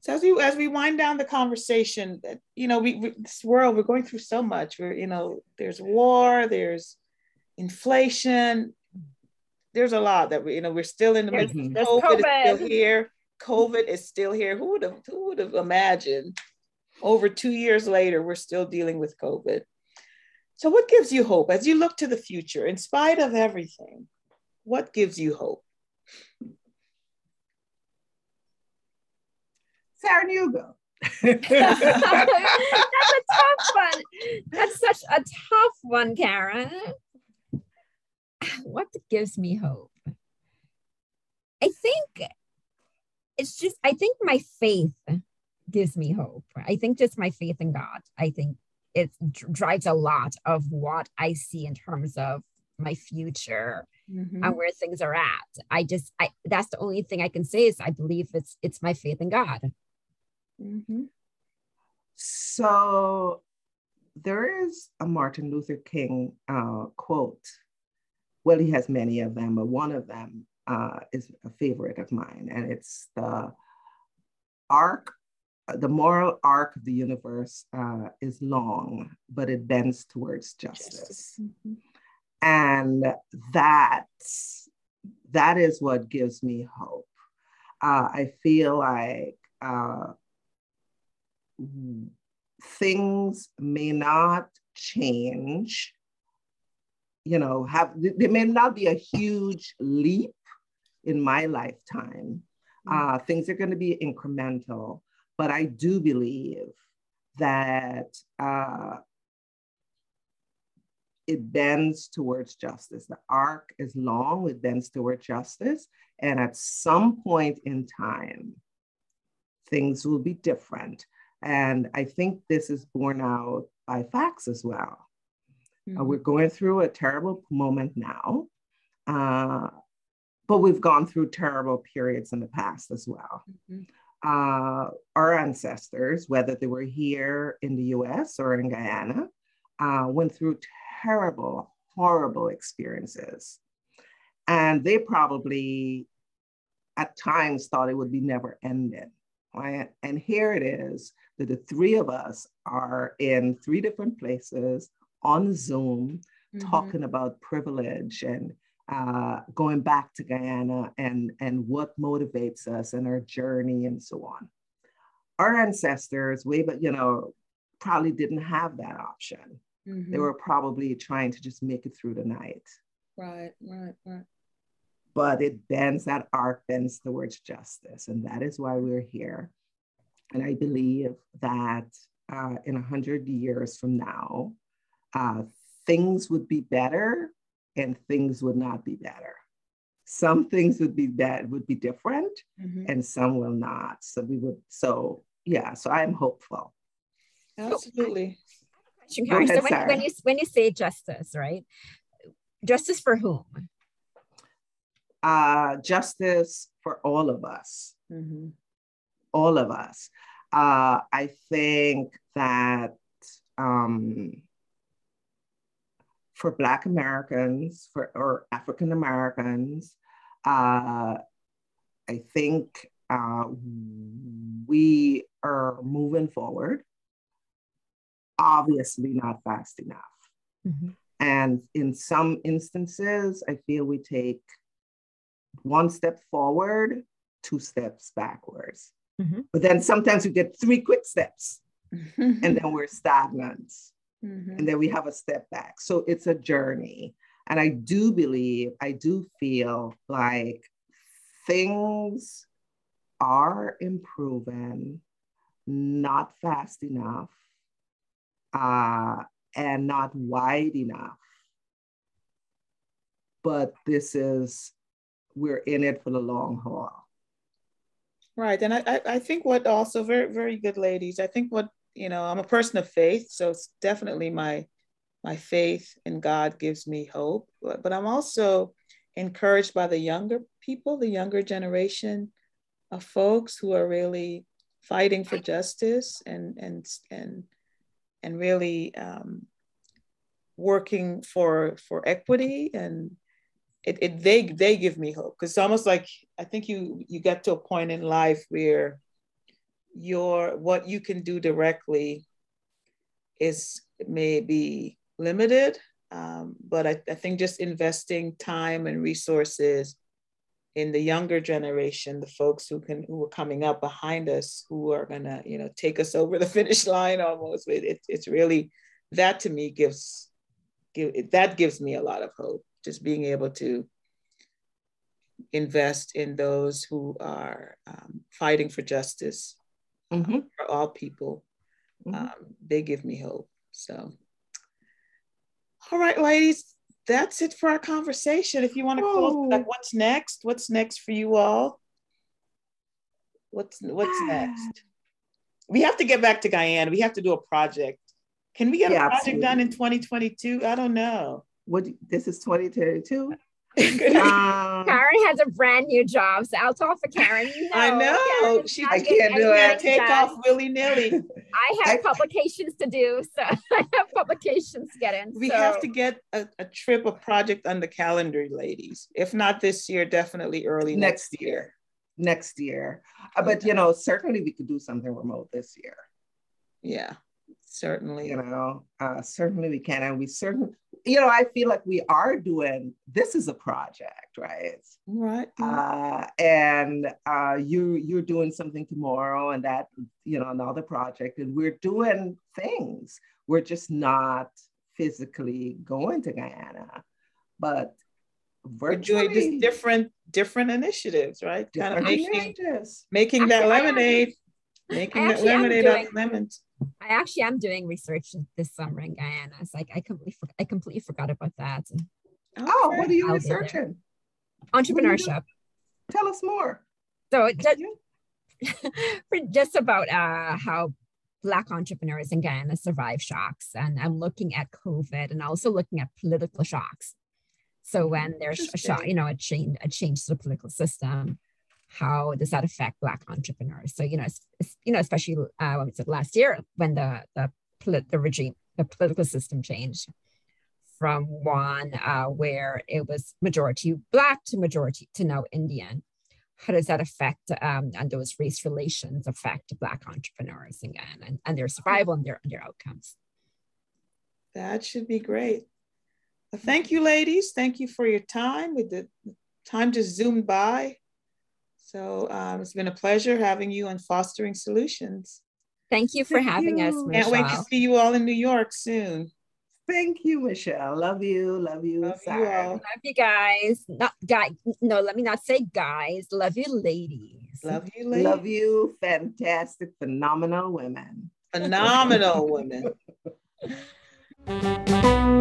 So as we as we wind down the conversation, that you know, we, we, this world we're going through so much. We're you know, there's war, there's inflation, there's a lot that we you know we're still in the midst. of mm-hmm. COVID, COVID. is still here. COVID is still here. Who would have who would have imagined? Over two years later, we're still dealing with COVID. So, what gives you hope as you look to the future, in spite of everything? What gives you hope? Sarah. That's a tough one. That's such a tough one, Karen. What gives me hope? I think it's just, I think my faith gives me hope. I think just my faith in God. I think it drives a lot of what I see in terms of my future mm-hmm. and where things are at. I just I that's the only thing I can say is I believe it's it's my faith in God. Mm-hmm. So there is a Martin Luther King uh, quote. Well, he has many of them, but one of them uh, is a favorite of mine, and it's the arc. The moral arc of the universe uh, is long, but it bends towards justice. justice. Mm-hmm. And that, that is what gives me hope. Uh, I feel like uh, things may not change, you know, have there may not be a huge leap in my lifetime. Mm. Uh, things are going to be incremental, but I do believe that uh, it bends towards justice. The arc is long, it bends towards justice. And at some point in time, things will be different. And I think this is borne out by facts as well. Uh, mm-hmm. Uh, we're going through a terrible moment now, uh, but we've gone through terrible periods in the past as well. Mm-hmm. Uh, our ancestors, whether they were here in the US or in Guyana, uh, went through terrible, horrible experiences. And they probably at times thought it would be never ending. Right? And here it is that the three of us are in three different places on Zoom mm-hmm. talking about privilege and uh, going back to Guyana and, and what motivates us and our journey and so on. Our ancestors, way but you know, probably didn't have that option. Mm-hmm. They were probably trying to just make it through the night. Right, right, right. But it bends, that arc bends towards justice. And that is why we're here. And I believe that uh, in 100 years from now, uh, things would be better and things would not be better. Some things would be bad, would be different, mm-hmm. and some will not. So we would, so yeah, so I'm hopeful. Absolutely question, Karen. so when, when, you when you say justice, right? Justice for whom? Uh, justice for all of us. Mm-hmm. All of us. Uh, I think that um, for Black Americans, for or African Americans, uh, I think uh, we are moving forward obviously not fast enough. Mm-hmm. And in some instances, I feel we take one step forward, two steps backwards. Mm-hmm. But then sometimes we get three quick steps and then we're stagnant. Mm-hmm. And then we have a step back. So it's a journey. And I do believe, I do feel like things are improving, not fast enough uh, and not wide enough. But this is, we're in it for the long haul. Right. And I, I think what also very, very good ladies, I think what, you know, I'm a person of faith. So it's definitely my, my faith in God gives me hope. But, but I'm also encouraged by the younger people, the younger generation of folks who are really fighting for justice and, and, and and really um, working for for equity and it, it they they give me hope because it's almost like I think you you get to a point in life where your what you can do directly is maybe limited um, but I, I think just investing time and resources in the younger generation, the folks who can who are coming up behind us, who are gonna you know take us over the finish line almost. It, it's really that to me gives give that gives me a lot of hope. Just being able to invest in those who are um, fighting for justice mm-hmm. um, for all people. Mm-hmm. Um, they give me hope. So, all right, ladies, that's it for our conversation. If you want to close, like, what's next? What's next for you all? What's what's next? we have to get back to Guyana. We have to do a project. Can we get yeah, a project absolutely. done in 2022? I don't know. What this is 2022? um, Karen has a brand new job, so I'll talk for Karen. You know, I know Karen, she I can't do it. Take off willy nilly. I have I, publications to do, so I have publications to get in. We so. have to get a, a, trip, a project on the calendar, ladies. If not this year, definitely early next, next year. year. Next year, uh, but you know, certainly we could do something remote this year. Yeah, certainly. You know, uh, certainly we can, and we certainly you know, I feel like we are doing this is a project, right? Right. Uh, and uh, you you're doing something tomorrow, and that you know another project, and we're doing things. We're just not physically going to Guyana, but we're doing just different different initiatives, right? Different kind of making initiatives. making that lemonade, making that lemonade out of lemons. I actually am doing research this summer in Guyana. It's like I completely I completely forgot about that. Oh, what are you I'll researching? Entrepreneurship. Tell us more. So just, for just about uh, how Black entrepreneurs in Guyana survive shocks, and I'm looking at COVID and also looking at political shocks. So when there's a shock, you know, a change, a change to the political system, how does that affect black entrepreneurs? So you know you know especially uh, what was it last year when the the, the regime the political system changed from one uh, where it was majority black to majority to now indian. How does that affect um, and those race relations affect black entrepreneurs again and, and their survival and their, and their outcomes? That should be great. Well, thank you ladies. Thank you for your time. With the time just zoomed by so um, it's been a pleasure having you on Fostering Solutions. Thank you for Thank having you. us. Michelle. Can't wait to see you all in New York soon. Thank you, Michelle. Love you. Love you. Love you, all. love you guys. Not guy. No, let me not say guys. Love you, ladies. Love you, ladies. Love you, fantastic, phenomenal women. Phenomenal women.